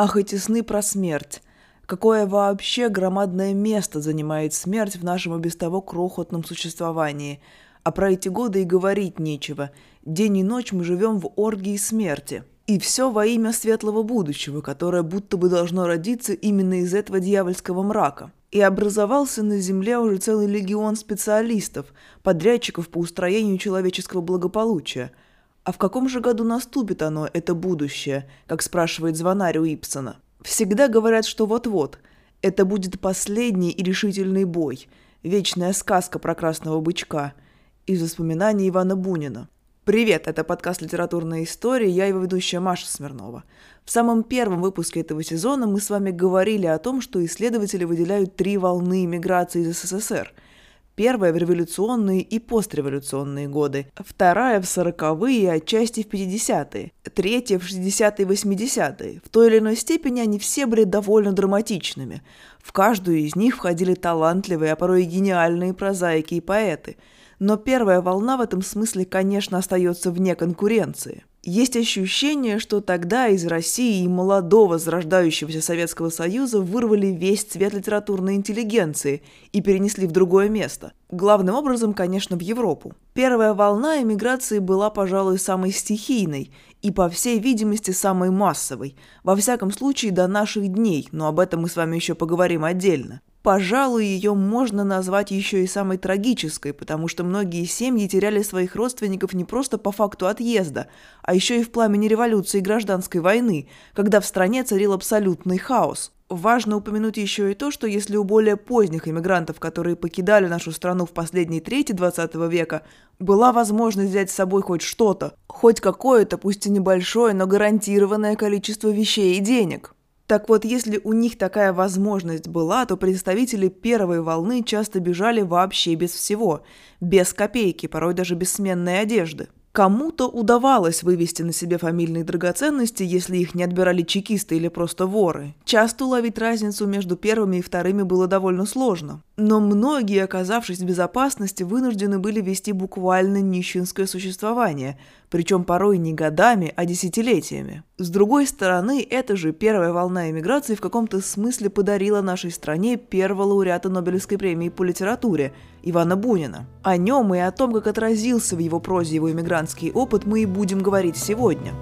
Ах, эти сны про смерть! Какое вообще громадное место занимает смерть в нашем и без того крохотном существовании. А про эти годы и говорить нечего. День и ночь мы живем в оргии смерти. И все во имя светлого будущего, которое будто бы должно родиться именно из этого дьявольского мрака. И образовался на Земле уже целый легион специалистов, подрядчиков по устроению человеческого благополучия. А в каком же году наступит оно, это будущее, как спрашивает звонарь у Ипсона? Всегда говорят, что вот-вот. Это будет последний и решительный бой. Вечная сказка про красного бычка. Из воспоминаний Ивана Бунина. Привет, это подкаст «Литературная история», я его ведущая Маша Смирнова. В самом первом выпуске этого сезона мы с вами говорили о том, что исследователи выделяют три волны иммиграции из СССР. Первая в революционные и постреволюционные годы, вторая в сороковые и отчасти в 50-е, третья в 60-е и 80-е. В той или иной степени они все были довольно драматичными. В каждую из них входили талантливые, а порой и гениальные прозаики и поэты – но первая волна в этом смысле, конечно, остается вне конкуренции. Есть ощущение, что тогда из России и молодого зарождающегося Советского Союза вырвали весь цвет литературной интеллигенции и перенесли в другое место. Главным образом, конечно, в Европу. Первая волна эмиграции была, пожалуй, самой стихийной и, по всей видимости, самой массовой. Во всяком случае, до наших дней, но об этом мы с вами еще поговорим отдельно. Пожалуй, ее можно назвать еще и самой трагической, потому что многие семьи теряли своих родственников не просто по факту отъезда, а еще и в пламени революции и гражданской войны, когда в стране царил абсолютный хаос. Важно упомянуть еще и то, что если у более поздних иммигрантов, которые покидали нашу страну в последней трети 20 века, была возможность взять с собой хоть что-то, хоть какое-то, пусть и небольшое, но гарантированное количество вещей и денег – так вот, если у них такая возможность была, то представители первой волны часто бежали вообще без всего, без копейки, порой даже без сменной одежды. Кому-то удавалось вывести на себе фамильные драгоценности, если их не отбирали чекисты или просто воры. Часто уловить разницу между первыми и вторыми было довольно сложно. Но многие, оказавшись в безопасности, вынуждены были вести буквально нищенское существование, причем порой не годами, а десятилетиями. С другой стороны, эта же первая волна эмиграции в каком-то смысле подарила нашей стране первого лауреата Нобелевской премии по литературе Ивана Бунина. О нем и о том, как отразился в его прозе его эмигрантский опыт, мы и будем говорить сегодня.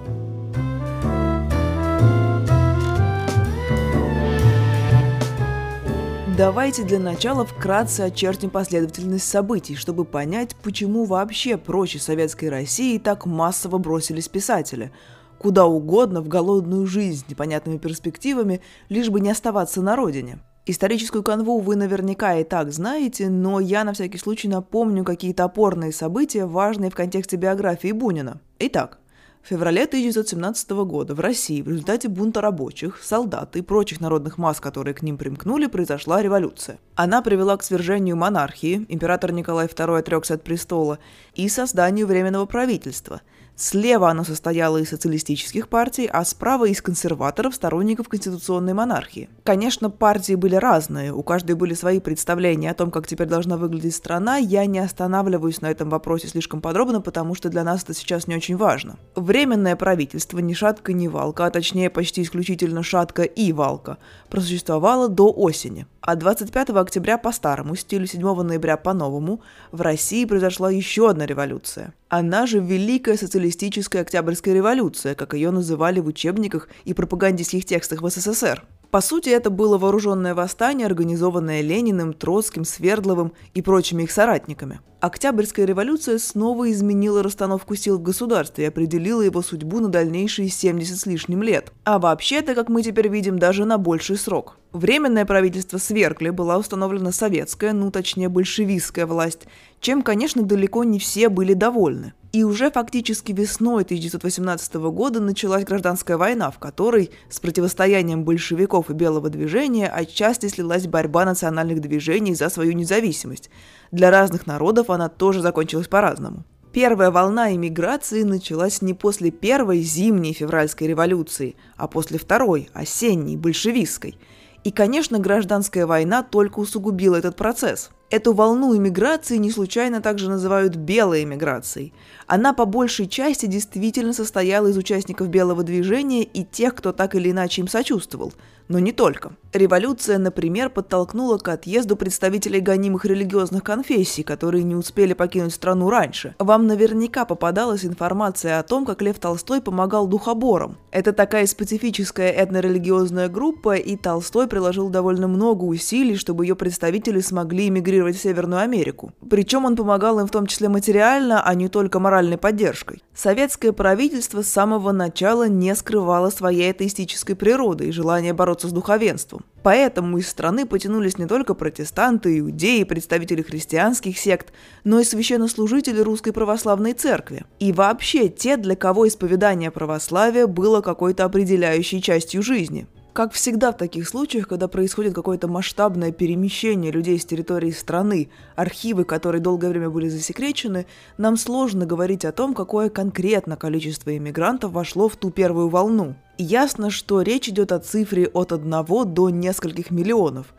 Давайте для начала вкратце очертим последовательность событий, чтобы понять, почему вообще прочей советской России так массово бросились писатели. Куда угодно, в голодную жизнь с непонятными перспективами, лишь бы не оставаться на родине. Историческую канву вы наверняка и так знаете, но я на всякий случай напомню какие-то опорные события, важные в контексте биографии Бунина. Итак, феврале 1917 года в России в результате бунта рабочих, солдат и прочих народных масс, которые к ним примкнули, произошла революция. Она привела к свержению монархии, император Николай II отрекся от престола, и созданию Временного правительства – Слева оно состояло из социалистических партий, а справа из консерваторов, сторонников конституционной монархии. Конечно, партии были разные, у каждой были свои представления о том, как теперь должна выглядеть страна. Я не останавливаюсь на этом вопросе слишком подробно, потому что для нас это сейчас не очень важно. Временное правительство ни шатка, ни валка, а точнее почти исключительно шатка и валка, просуществовало до осени. А 25 октября по старому стилю, 7 ноября по новому, в России произошла еще одна революция. Она же Великая социалистическая Октябрьская революция, как ее называли в учебниках и пропагандистских текстах в СССР. По сути, это было вооруженное восстание, организованное Лениным, Троцким, Свердловым и прочими их соратниками. Октябрьская революция снова изменила расстановку сил в государстве и определила его судьбу на дальнейшие 70 с лишним лет. А вообще-то, как мы теперь видим, даже на больший срок. Временное правительство свергли, была установлена советская, ну точнее большевистская власть, чем, конечно, далеко не все были довольны. И уже фактически весной 1918 года началась гражданская война, в которой с противостоянием большевиков и белого движения отчасти слилась борьба национальных движений за свою независимость. Для разных народов она тоже закончилась по-разному. Первая волна иммиграции началась не после первой зимней февральской революции, а после второй, осенней, большевистской – и, конечно, гражданская война только усугубила этот процесс. Эту волну иммиграции не случайно также называют белой иммиграцией. Она по большей части действительно состояла из участников белого движения и тех, кто так или иначе им сочувствовал – но не только. Революция, например, подтолкнула к отъезду представителей гонимых религиозных конфессий, которые не успели покинуть страну раньше. Вам наверняка попадалась информация о том, как Лев Толстой помогал духоборам. Это такая специфическая этнорелигиозная группа, и Толстой приложил довольно много усилий, чтобы ее представители смогли эмигрировать в Северную Америку. Причем он помогал им в том числе материально, а не только моральной поддержкой. Советское правительство с самого начала не скрывало своей атеистической природы и желания бороться бороться с духовенством. Поэтому из страны потянулись не только протестанты, иудеи, представители христианских сект, но и священнослужители Русской Православной Церкви. И вообще те, для кого исповедание православия было какой-то определяющей частью жизни. Как всегда в таких случаях, когда происходит какое-то масштабное перемещение людей с территории страны, архивы, которые долгое время были засекречены, нам сложно говорить о том, какое конкретно количество иммигрантов вошло в ту первую волну. ясно, что речь идет о цифре от одного до нескольких миллионов.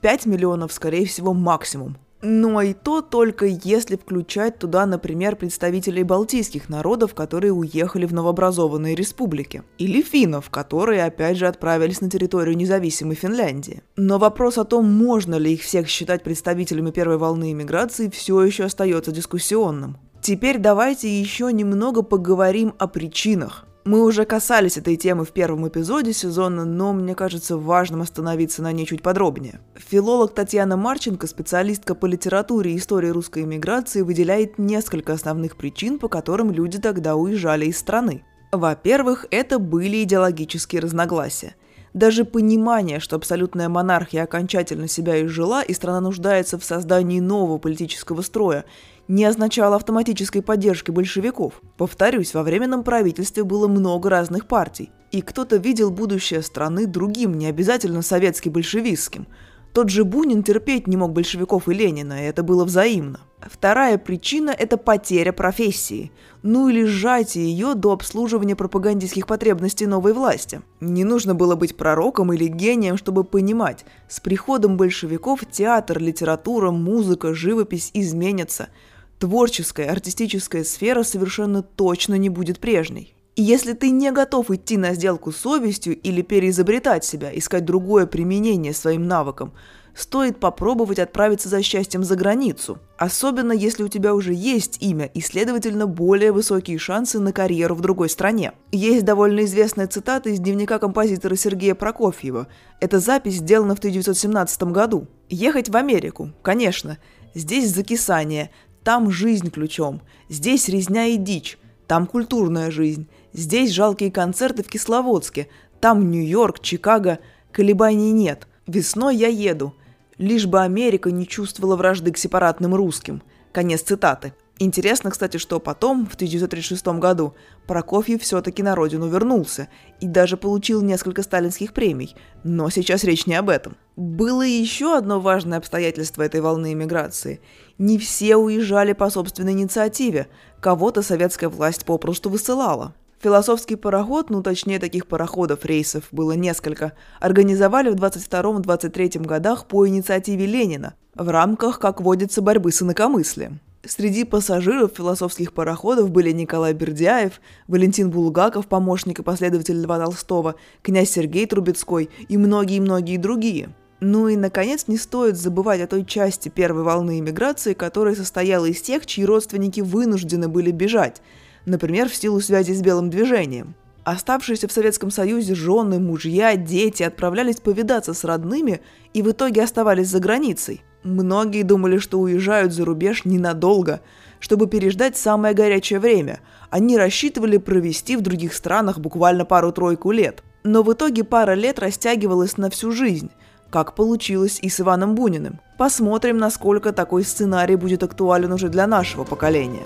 5 миллионов, скорее всего, максимум. Но и то только если включать туда, например, представителей балтийских народов, которые уехали в новообразованные республики. Или финнов, которые опять же отправились на территорию независимой Финляндии. Но вопрос о том, можно ли их всех считать представителями первой волны иммиграции, все еще остается дискуссионным. Теперь давайте еще немного поговорим о причинах. Мы уже касались этой темы в первом эпизоде сезона, но мне кажется важным остановиться на ней чуть подробнее. Филолог Татьяна Марченко, специалистка по литературе и истории русской эмиграции, выделяет несколько основных причин, по которым люди тогда уезжали из страны. Во-первых, это были идеологические разногласия – даже понимание, что абсолютная монархия окончательно себя изжила и страна нуждается в создании нового политического строя, не означало автоматической поддержки большевиков. Повторюсь, во временном правительстве было много разных партий, и кто-то видел будущее страны другим, не обязательно советски-большевистским. Тот же Бунин терпеть не мог большевиков и Ленина, и это было взаимно. Вторая причина – это потеря профессии, ну или сжатие ее до обслуживания пропагандистских потребностей новой власти. Не нужно было быть пророком или гением, чтобы понимать, с приходом большевиков театр, литература, музыка, живопись изменятся – творческая, артистическая сфера совершенно точно не будет прежней. И если ты не готов идти на сделку с совестью или переизобретать себя, искать другое применение своим навыкам, стоит попробовать отправиться за счастьем за границу, особенно если у тебя уже есть имя и, следовательно, более высокие шансы на карьеру в другой стране. Есть довольно известная цитата из дневника композитора Сергея Прокофьева. Эта запись сделана в 1917 году. «Ехать в Америку, конечно. Здесь закисание, там жизнь ключом, здесь резня и дичь, там культурная жизнь, здесь жалкие концерты в Кисловодске, там Нью-Йорк, Чикаго, колебаний нет. Весной я еду. Лишь бы Америка не чувствовала вражды к сепаратным русским. Конец цитаты. Интересно, кстати, что потом, в 1936 году, Прокофьев все-таки на родину вернулся и даже получил несколько сталинских премий. Но сейчас речь не об этом. Было еще одно важное обстоятельство этой волны иммиграции. Не все уезжали по собственной инициативе. Кого-то советская власть попросту высылала. Философский пароход, ну точнее таких пароходов, рейсов было несколько, организовали в 22-23 годах по инициативе Ленина в рамках, как водится, борьбы с инакомыслием. Среди пассажиров философских пароходов были Николай Бердяев, Валентин Булгаков, помощник и последователь Льва Толстого, князь Сергей Трубецкой и многие-многие другие. Ну и, наконец, не стоит забывать о той части первой волны иммиграции, которая состояла из тех, чьи родственники вынуждены были бежать, например, в силу связи с белым движением. Оставшиеся в Советском Союзе жены, мужья, дети отправлялись повидаться с родными и в итоге оставались за границей. Многие думали, что уезжают за рубеж ненадолго, чтобы переждать самое горячее время. Они рассчитывали провести в других странах буквально пару-тройку лет. Но в итоге пара лет растягивалась на всю жизнь, как получилось и с Иваном Буниным. Посмотрим, насколько такой сценарий будет актуален уже для нашего поколения.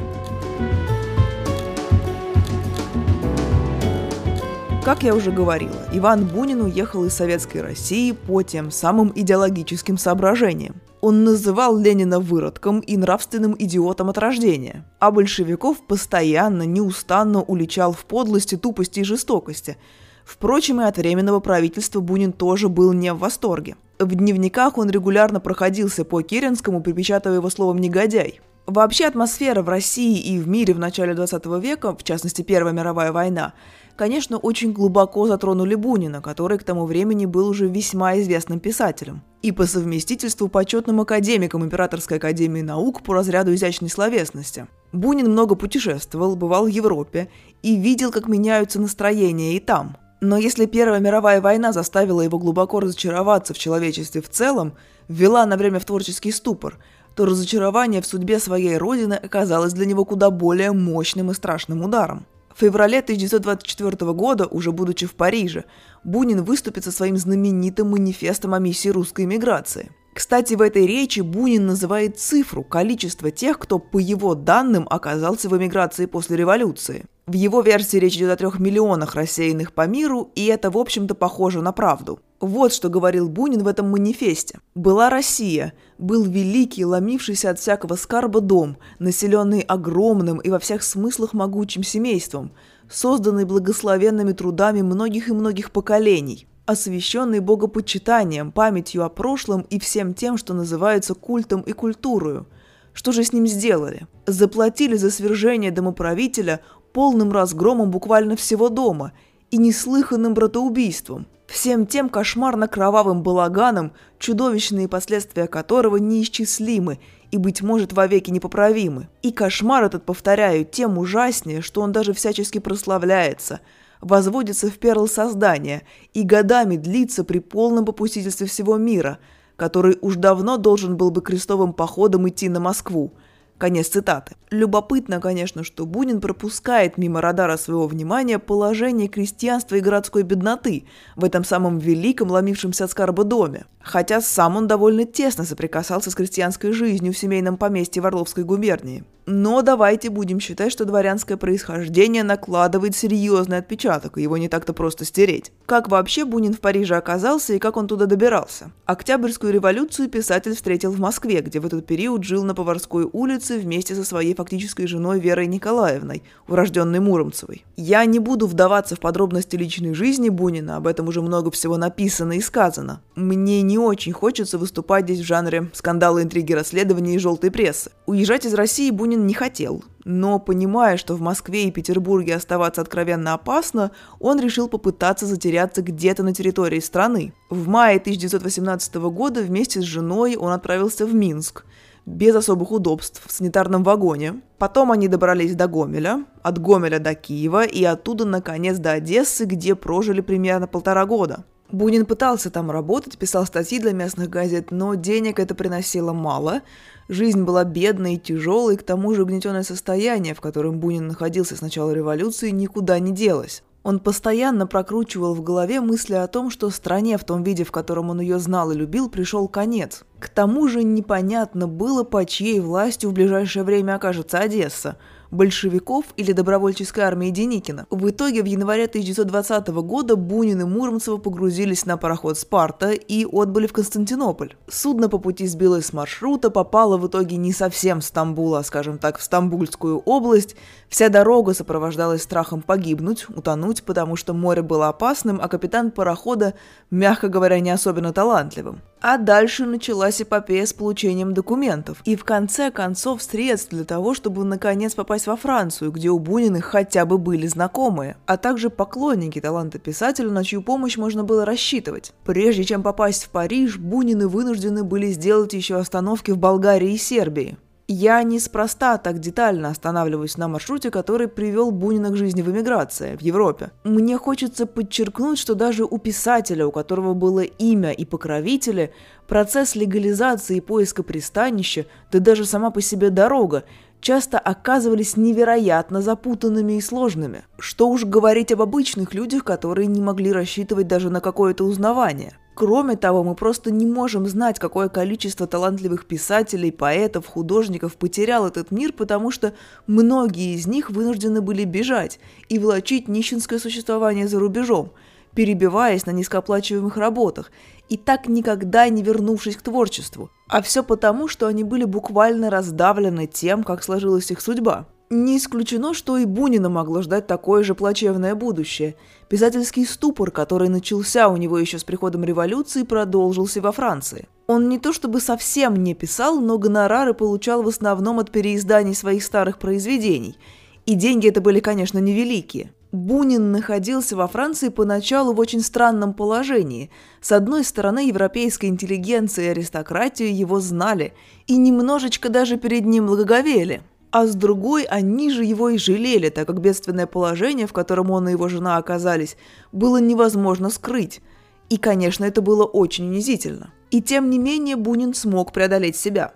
Как я уже говорила, Иван Бунин уехал из Советской России по тем самым идеологическим соображениям. Он называл Ленина выродком и нравственным идиотом от рождения, а большевиков постоянно, неустанно уличал в подлости, тупости и жестокости. Впрочем, и от временного правительства Бунин тоже был не в восторге. В дневниках он регулярно проходился по Керенскому, припечатывая его словом «негодяй». Вообще атмосфера в России и в мире в начале 20 века, в частности Первая мировая война, конечно, очень глубоко затронули Бунина, который к тому времени был уже весьма известным писателем. И по совместительству почетным академиком Императорской академии наук по разряду изящной словесности. Бунин много путешествовал, бывал в Европе и видел, как меняются настроения и там. Но если Первая мировая война заставила его глубоко разочароваться в человечестве в целом, ввела на время в творческий ступор – то разочарование в судьбе своей родины оказалось для него куда более мощным и страшным ударом. В феврале 1924 года, уже будучи в Париже, Бунин выступит со своим знаменитым манифестом о миссии русской миграции. Кстати, в этой речи Бунин называет цифру, количество тех, кто, по его данным, оказался в эмиграции после революции. В его версии речь идет о трех миллионах рассеянных по миру, и это, в общем-то, похоже на правду. Вот что говорил Бунин в этом манифесте. «Была Россия, был великий, ломившийся от всякого скарба дом, населенный огромным и во всех смыслах могучим семейством, созданный благословенными трудами многих и многих поколений, освященный богопочитанием, памятью о прошлом и всем тем, что называется культом и культурою. Что же с ним сделали? Заплатили за свержение домоправителя полным разгромом буквально всего дома и неслыханным братоубийством – всем тем кошмарно-кровавым балаганом, чудовищные последствия которого неисчислимы и, быть может, вовеки непоправимы. И кошмар этот, повторяю, тем ужаснее, что он даже всячески прославляется, возводится в перл создания и годами длится при полном попустительстве всего мира, который уж давно должен был бы крестовым походом идти на Москву – Конец цитаты. Любопытно, конечно, что Бунин пропускает мимо радара своего внимания положение крестьянства и городской бедноты в этом самом великом ломившемся от скарба доме. Хотя сам он довольно тесно соприкасался с крестьянской жизнью в семейном поместье в Орловской губернии. Но давайте будем считать, что дворянское происхождение накладывает серьезный отпечаток, и его не так-то просто стереть. Как вообще Бунин в Париже оказался и как он туда добирался? Октябрьскую революцию писатель встретил в Москве, где в этот период жил на Поварской улице вместе со своей фактической женой Верой Николаевной, урожденной Муромцевой. Я не буду вдаваться в подробности личной жизни Бунина, об этом уже много всего написано и сказано. Мне не очень хочется выступать здесь в жанре скандалы, интриги, расследования и желтой прессы. Уезжать из России Бунин не хотел, но, понимая, что в Москве и Петербурге оставаться откровенно опасно, он решил попытаться затеряться где-то на территории страны. В мае 1918 года вместе с женой он отправился в Минск, без особых удобств, в санитарном вагоне. Потом они добрались до Гомеля, от Гомеля до Киева и оттуда, наконец, до Одессы, где прожили примерно полтора года. Бунин пытался там работать, писал статьи для местных газет, но денег это приносило мало. Жизнь была бедной и тяжелой, к тому же угнетенное состояние, в котором Бунин находился с начала революции, никуда не делось. Он постоянно прокручивал в голове мысли о том, что стране в том виде, в котором он ее знал и любил, пришел конец. К тому же непонятно было, по чьей властью в ближайшее время окажется Одесса – большевиков или добровольческой армии Деникина. В итоге в январе 1920 года Бунин и Муромцева погрузились на пароход «Спарта» и отбыли в Константинополь. Судно по пути сбилось с маршрута, попало в итоге не совсем в Стамбул, а, скажем так, в Стамбульскую область. Вся дорога сопровождалась страхом погибнуть, утонуть, потому что море было опасным, а капитан парохода, мягко говоря, не особенно талантливым. А дальше началась эпопея с получением документов. И в конце концов средств для того, чтобы наконец попасть во Францию, где у Буниных хотя бы были знакомые, а также поклонники таланта писателя, на чью помощь можно было рассчитывать. Прежде чем попасть в Париж, Бунины вынуждены были сделать еще остановки в Болгарии и Сербии. Я неспроста так детально останавливаюсь на маршруте, который привел Бунина к жизни в эмиграции, в Европе. Мне хочется подчеркнуть, что даже у писателя, у которого было имя и покровители, процесс легализации и поиска пристанища, да даже сама по себе дорога, часто оказывались невероятно запутанными и сложными. Что уж говорить об обычных людях, которые не могли рассчитывать даже на какое-то узнавание. Кроме того, мы просто не можем знать, какое количество талантливых писателей, поэтов, художников потерял этот мир, потому что многие из них вынуждены были бежать и влачить нищенское существование за рубежом, перебиваясь на низкооплачиваемых работах, и так никогда не вернувшись к творчеству. А все потому, что они были буквально раздавлены тем, как сложилась их судьба. Не исключено, что и Бунина могло ждать такое же плачевное будущее. Писательский ступор, который начался у него еще с приходом революции, продолжился во Франции. Он не то чтобы совсем не писал, но гонорары получал в основном от переизданий своих старых произведений. И деньги это были, конечно, невеликие. Бунин находился во Франции поначалу в очень странном положении. С одной стороны, европейская интеллигенция и аристократия его знали и немножечко даже перед ним благоговели – а с другой они же его и жалели, так как бедственное положение, в котором он и его жена оказались, было невозможно скрыть. И, конечно, это было очень унизительно. И тем не менее Бунин смог преодолеть себя.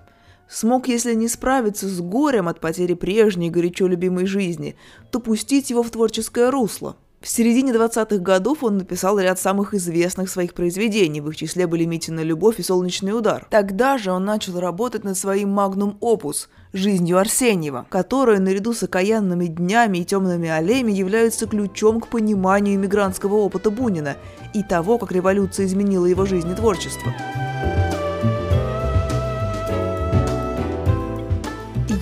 Смог, если не справиться с горем от потери прежней горячо любимой жизни, то пустить его в творческое русло – в середине 20-х годов он написал ряд самых известных своих произведений, в их числе были «Митина любовь» и «Солнечный удар». Тогда же он начал работать над своим «Магнум опус» «Жизнью Арсеньева», которая наряду с окаянными днями и темными аллеями является ключом к пониманию иммигрантского опыта Бунина и того, как революция изменила его жизнь и творчество.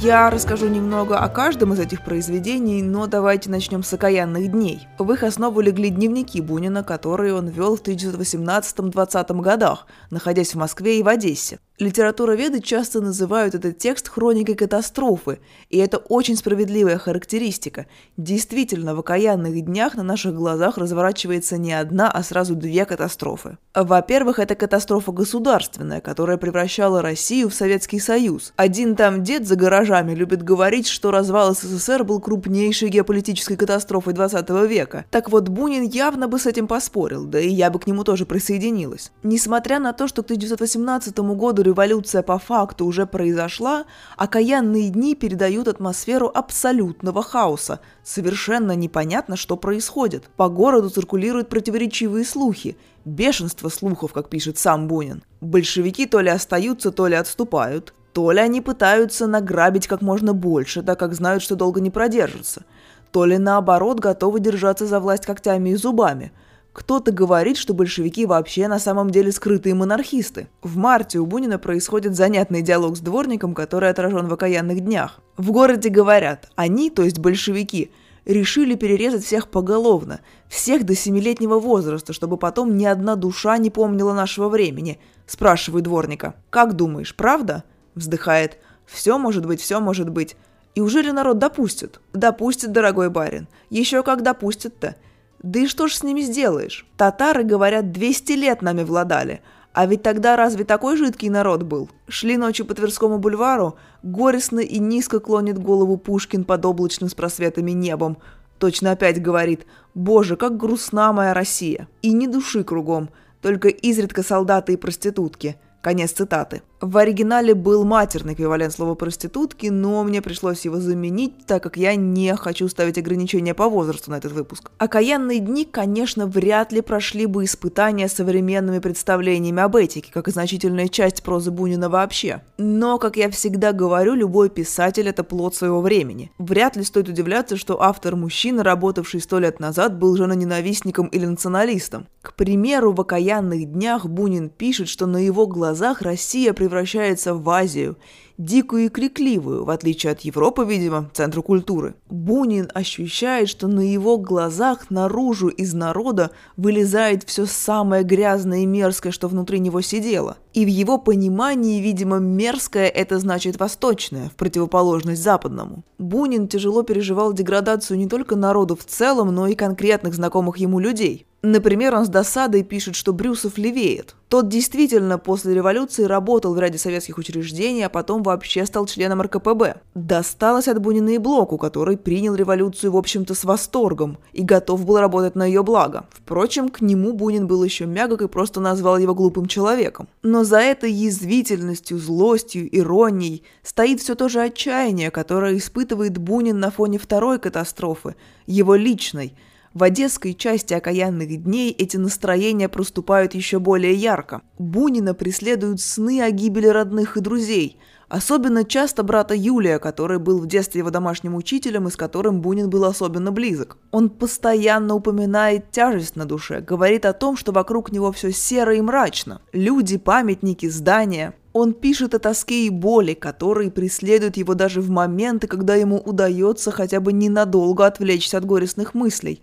Я расскажу немного о каждом из этих произведений, но давайте начнем с «Окаянных дней». В их основу легли дневники Бунина, которые он вел в 1918-20 годах, находясь в Москве и в Одессе. Литературоведы часто называют этот текст хроникой катастрофы, и это очень справедливая характеристика. Действительно, в окаянных днях на наших глазах разворачивается не одна, а сразу две катастрофы. Во-первых, это катастрофа государственная, которая превращала Россию в Советский Союз. Один там дед за гаражами любит говорить, что развал СССР был крупнейшей геополитической катастрофой 20 века. Так вот, Бунин явно бы с этим поспорил, да и я бы к нему тоже присоединилась. Несмотря на то, что к 1918 году революция по факту уже произошла, окаянные дни передают атмосферу абсолютного хаоса. Совершенно непонятно, что происходит. По городу циркулируют противоречивые слухи. Бешенство слухов, как пишет сам Бунин. Большевики то ли остаются, то ли отступают. То ли они пытаются награбить как можно больше, так как знают, что долго не продержатся. То ли наоборот готовы держаться за власть когтями и зубами – кто-то говорит, что большевики вообще на самом деле скрытые монархисты. В марте у Бунина происходит занятный диалог с дворником, который отражен в окаянных днях. В городе говорят, они, то есть большевики, решили перерезать всех поголовно, всех до семилетнего возраста, чтобы потом ни одна душа не помнила нашего времени. Спрашиваю дворника. «Как думаешь, правда?» Вздыхает. «Все может быть, все может быть. И уже ли народ допустит?» «Допустит, дорогой барин. Еще как допустит-то. Да и что ж с ними сделаешь? Татары, говорят, 200 лет нами владали. А ведь тогда разве такой жидкий народ был? Шли ночью по Тверскому бульвару, горестно и низко клонит голову Пушкин под облачным с просветами небом. Точно опять говорит «Боже, как грустна моя Россия!» И ни души кругом, только изредка солдаты и проститутки. Конец цитаты. В оригинале был матерный эквивалент слова «проститутки», но мне пришлось его заменить, так как я не хочу ставить ограничения по возрасту на этот выпуск. Окаянные дни, конечно, вряд ли прошли бы испытания современными представлениями об этике, как и значительная часть прозы Бунина вообще. Но, как я всегда говорю, любой писатель – это плод своего времени. Вряд ли стоит удивляться, что автор-мужчина, работавший сто лет назад, был женоненавистником или националистом. К примеру, в «Окаянных днях» Бунин пишет, что на его глазах Россия превратилась превращается в Азию, дикую и крикливую, в отличие от Европы, видимо, центра культуры. Бунин ощущает, что на его глазах наружу из народа вылезает все самое грязное и мерзкое, что внутри него сидело. И в его понимании, видимо, мерзкое – это значит восточное, в противоположность западному. Бунин тяжело переживал деградацию не только народу в целом, но и конкретных знакомых ему людей – Например, он с досадой пишет, что Брюсов левеет. Тот действительно после революции работал в ряде советских учреждений, а потом вообще стал членом РКПБ. Досталось от Бунина и Блоку, который принял революцию, в общем-то, с восторгом и готов был работать на ее благо. Впрочем, к нему Бунин был еще мягок и просто назвал его глупым человеком. Но за этой язвительностью, злостью, иронией стоит все то же отчаяние, которое испытывает Бунин на фоне второй катастрофы, его личной – в одесской части «Окаянных дней» эти настроения проступают еще более ярко. Бунина преследуют сны о гибели родных и друзей. Особенно часто брата Юлия, который был в детстве его домашним учителем и с которым Бунин был особенно близок. Он постоянно упоминает тяжесть на душе, говорит о том, что вокруг него все серо и мрачно. Люди, памятники, здания – Он пишет о тоске и боли, которые преследуют его даже в моменты, когда ему удается хотя бы ненадолго отвлечься от горестных мыслей.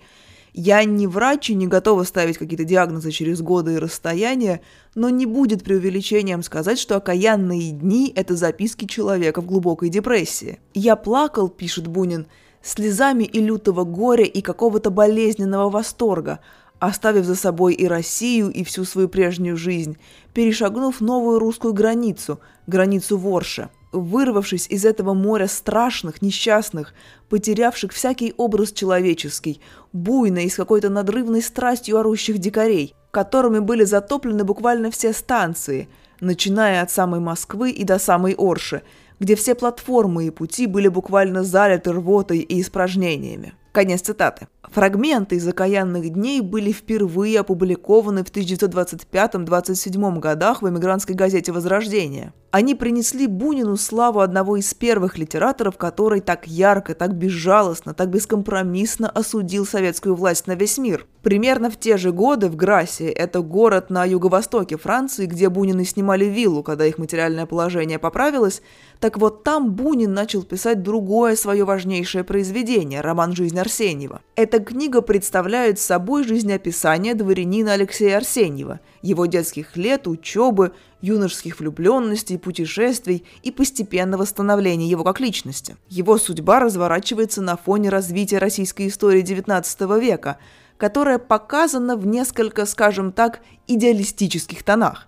Я не врач и не готова ставить какие-то диагнозы через годы и расстояния, но не будет преувеличением сказать, что окаянные дни – это записки человека в глубокой депрессии. «Я плакал», – пишет Бунин, – «слезами и лютого горя, и какого-то болезненного восторга, оставив за собой и Россию, и всю свою прежнюю жизнь, перешагнув новую русскую границу, границу Ворша. Вырвавшись из этого моря страшных, несчастных, потерявших всякий образ человеческий, буйно и с какой-то надрывной страстью орущих дикарей, которыми были затоплены буквально все станции, начиная от самой Москвы и до самой Орши, где все платформы и пути были буквально залиты рвотой и испражнениями. Конец цитаты. Фрагменты из «Окаянных дней» были впервые опубликованы в 1925-27 годах в эмигрантской газете «Возрождение». Они принесли Бунину славу одного из первых литераторов, который так ярко, так безжалостно, так бескомпромиссно осудил советскую власть на весь мир. Примерно в те же годы в Грасе, это город на юго-востоке Франции, где Бунины снимали виллу, когда их материальное положение поправилось, так вот там Бунин начал писать другое свое важнейшее произведение – роман «Жизнь Арсеньева». Эта книга представляет собой жизнеописание дворянина Алексея Арсеньева, его детских лет, учебы, юношеских влюбленностей, путешествий и постепенного становления его как личности. Его судьба разворачивается на фоне развития российской истории XIX века, которая показана в несколько, скажем так, идеалистических тонах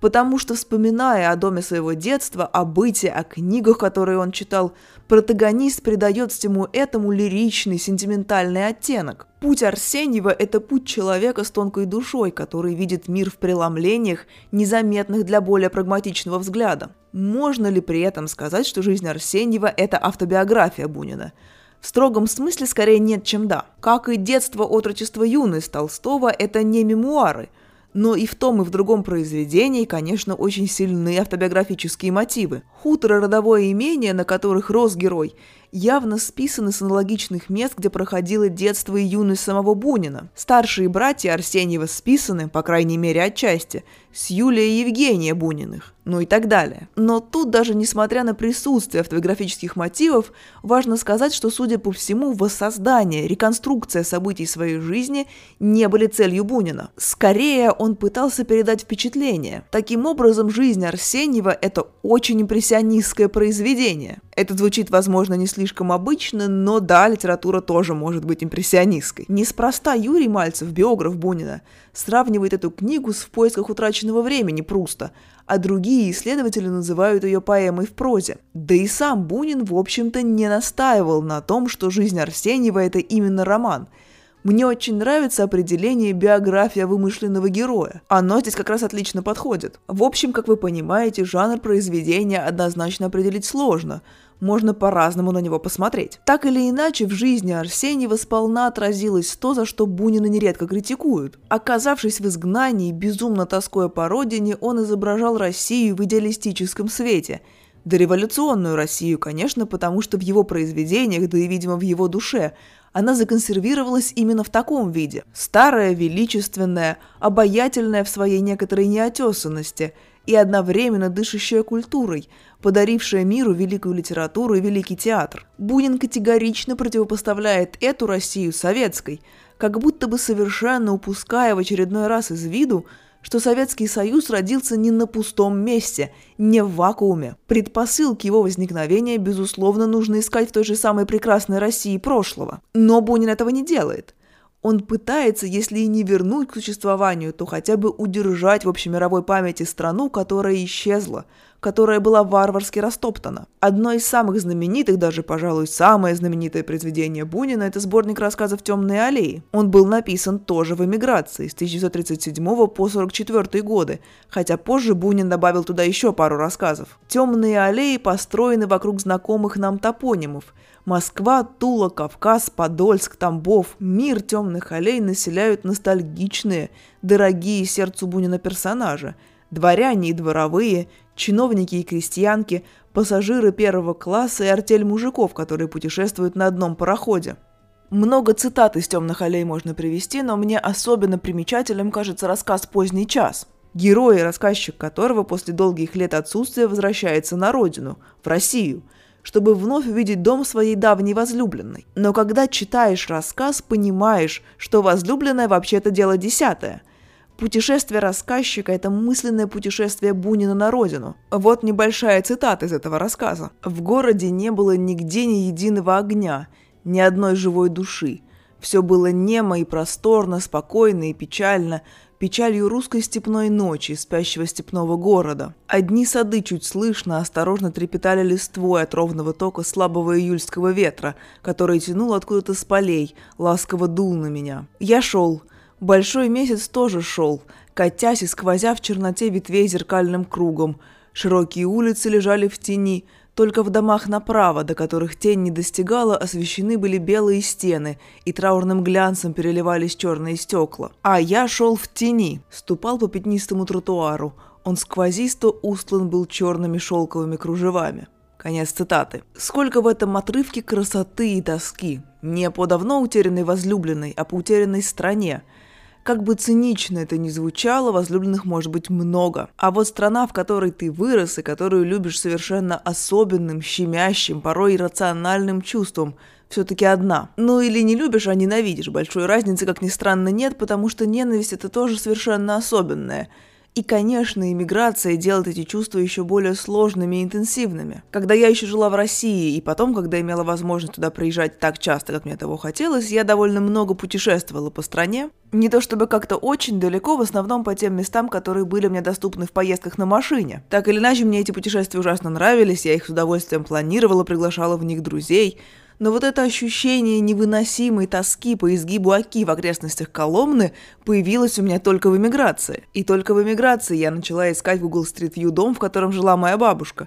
потому что, вспоминая о доме своего детства, о быте, о книгах, которые он читал, протагонист придает всему этому лиричный, сентиментальный оттенок. Путь Арсеньева – это путь человека с тонкой душой, который видит мир в преломлениях, незаметных для более прагматичного взгляда. Можно ли при этом сказать, что жизнь Арсеньева – это автобиография Бунина? В строгом смысле скорее нет, чем да. Как и детство, отрочество, юность Толстого – это не мемуары – но и в том, и в другом произведении, конечно, очень сильны автобиографические мотивы. Хутор и родовое имение, на которых рос герой, явно списаны с аналогичных мест, где проходило детство и юность самого Бунина. Старшие братья Арсеньева списаны, по крайней мере отчасти, с Юлия и Евгения Буниных, ну и так далее. Но тут даже несмотря на присутствие автобиографических мотивов, важно сказать, что, судя по всему, воссоздание, реконструкция событий своей жизни не были целью Бунина. Скорее, он пытался передать впечатление. Таким образом, жизнь Арсеньева – это очень импрессионистское произведение. Это звучит, возможно, не слишком обычно, но да, литература тоже может быть импрессионистской. Неспроста Юрий Мальцев, биограф Бунина, сравнивает эту книгу с «В поисках утраченного времени» Пруста, а другие исследователи называют ее поэмой в прозе. Да и сам Бунин, в общем-то, не настаивал на том, что «Жизнь Арсеньева» — это именно роман – мне очень нравится определение биография вымышленного героя. Оно здесь как раз отлично подходит. В общем, как вы понимаете, жанр произведения однозначно определить сложно можно по-разному на него посмотреть. Так или иначе, в жизни Арсеньева сполна отразилось то, за что Бунина нередко критикуют. Оказавшись в изгнании, безумно тоскуя по родине, он изображал Россию в идеалистическом свете – Дореволюционную Россию, конечно, потому что в его произведениях, да и, видимо, в его душе, она законсервировалась именно в таком виде. Старая, величественная, обаятельная в своей некоторой неотесанности и одновременно дышащая культурой, подарившая миру великую литературу и великий театр. Бунин категорично противопоставляет эту Россию советской, как будто бы совершенно упуская в очередной раз из виду, что Советский Союз родился не на пустом месте, не в вакууме. Предпосылки его возникновения, безусловно, нужно искать в той же самой прекрасной России прошлого. Но Бунин этого не делает. Он пытается, если и не вернуть к существованию, то хотя бы удержать в общемировой памяти страну, которая исчезла, которая была варварски растоптана. Одно из самых знаменитых, даже, пожалуй, самое знаменитое произведение Бунина – это сборник рассказов «Темные аллеи». Он был написан тоже в эмиграции с 1937 по 1944 годы, хотя позже Бунин добавил туда еще пару рассказов. «Темные аллеи» построены вокруг знакомых нам топонимов – Москва, Тула, Кавказ, Подольск, Тамбов, мир темных аллей населяют ностальгичные, дорогие сердцу Бунина персонажи. Дворяне и дворовые, чиновники и крестьянки, пассажиры первого класса и артель мужиков, которые путешествуют на одном пароходе. Много цитат из «Темных аллей» можно привести, но мне особенно примечательным кажется рассказ «Поздний час». Герой рассказчик которого после долгих лет отсутствия возвращается на родину, в Россию, чтобы вновь увидеть дом своей давней возлюбленной. Но когда читаешь рассказ, понимаешь, что возлюбленная вообще-то дело десятое – Путешествие рассказчика – это мысленное путешествие Бунина на родину. Вот небольшая цитата из этого рассказа. «В городе не было нигде ни единого огня, ни одной живой души. Все было немо и просторно, спокойно и печально, печалью русской степной ночи, спящего степного города. Одни сады чуть слышно осторожно трепетали листвой от ровного тока слабого июльского ветра, который тянул откуда-то с полей, ласково дул на меня. Я шел, Большой месяц тоже шел, катясь и сквозя в черноте ветвей зеркальным кругом. Широкие улицы лежали в тени, только в домах направо, до которых тень не достигала, освещены были белые стены, и траурным глянцем переливались черные стекла. А я шел в тени, ступал по пятнистому тротуару. Он сквозисто устлан был черными шелковыми кружевами. Конец цитаты. Сколько в этом отрывке красоты и тоски. Не по давно утерянной возлюбленной, а по утерянной стране – как бы цинично это ни звучало, возлюбленных может быть много. А вот страна, в которой ты вырос и которую любишь совершенно особенным, щемящим, порой иррациональным чувством, все-таки одна. Ну или не любишь, а ненавидишь. Большой разницы, как ни странно, нет, потому что ненависть это тоже совершенно особенное – и, конечно, иммиграция делает эти чувства еще более сложными и интенсивными. Когда я еще жила в России, и потом, когда имела возможность туда приезжать так часто, как мне того хотелось, я довольно много путешествовала по стране. Не то чтобы как-то очень далеко, в основном по тем местам, которые были мне доступны в поездках на машине. Так или иначе, мне эти путешествия ужасно нравились, я их с удовольствием планировала, приглашала в них друзей – но вот это ощущение невыносимой тоски по изгибу Оки в окрестностях Коломны появилось у меня только в эмиграции. И только в эмиграции я начала искать в Google Street View дом, в котором жила моя бабушка.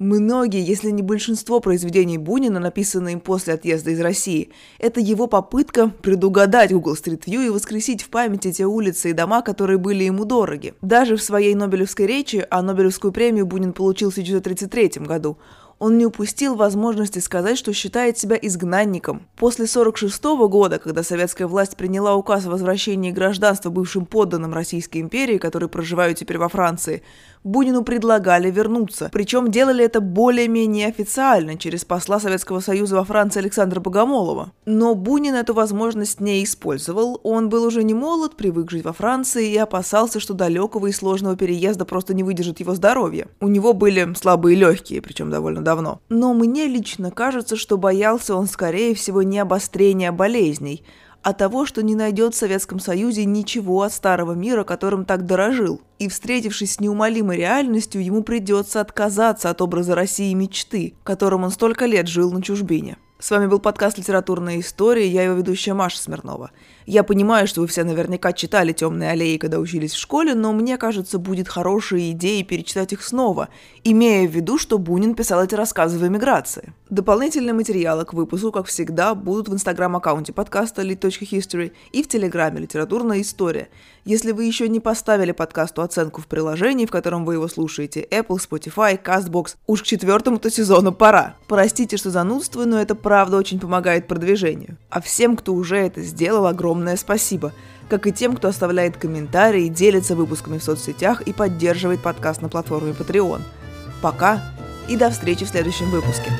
Многие, если не большинство произведений Бунина, написанные им после отъезда из России, это его попытка предугадать Google Street View и воскресить в памяти те улицы и дома, которые были ему дороги. Даже в своей Нобелевской речи, а Нобелевскую премию Бунин получил в 1933 году, он не упустил возможности сказать, что считает себя изгнанником. После 1946 года, когда советская власть приняла указ о возвращении гражданства бывшим подданным Российской империи, которые проживают теперь во Франции, Бунину предлагали вернуться. Причем делали это более-менее официально, через посла Советского Союза во Франции Александра Богомолова. Но Бунин эту возможность не использовал. Он был уже не молод, привык жить во Франции и опасался, что далекого и сложного переезда просто не выдержит его здоровье. У него были слабые легкие, причем довольно давно. Но мне лично кажется, что боялся он, скорее всего, не обострения болезней, а того, что не найдет в Советском Союзе ничего от старого мира, которым так дорожил. И встретившись с неумолимой реальностью, ему придется отказаться от образа России мечты, которым он столько лет жил на чужбине. С вами был подкаст «Литературная история», я его ведущая Маша Смирнова. Я понимаю, что вы все наверняка читали «Темные аллеи», когда учились в школе, но мне кажется, будет хорошей идеей перечитать их снова, имея в виду, что Бунин писал эти рассказы в эмиграции. Дополнительные материалы к выпуску, как всегда, будут в инстаграм-аккаунте подкаста lit.history и в телеграме «Литературная история». Если вы еще не поставили подкасту оценку в приложении, в котором вы его слушаете, Apple, Spotify, CastBox, уж к четвертому-то сезону пора. Простите, что занудствую, но это правда очень помогает продвижению. А всем, кто уже это сделал, огромное спасибо. Как и тем, кто оставляет комментарии, делится выпусками в соцсетях и поддерживает подкаст на платформе Patreon. Пока и до встречи в следующем выпуске.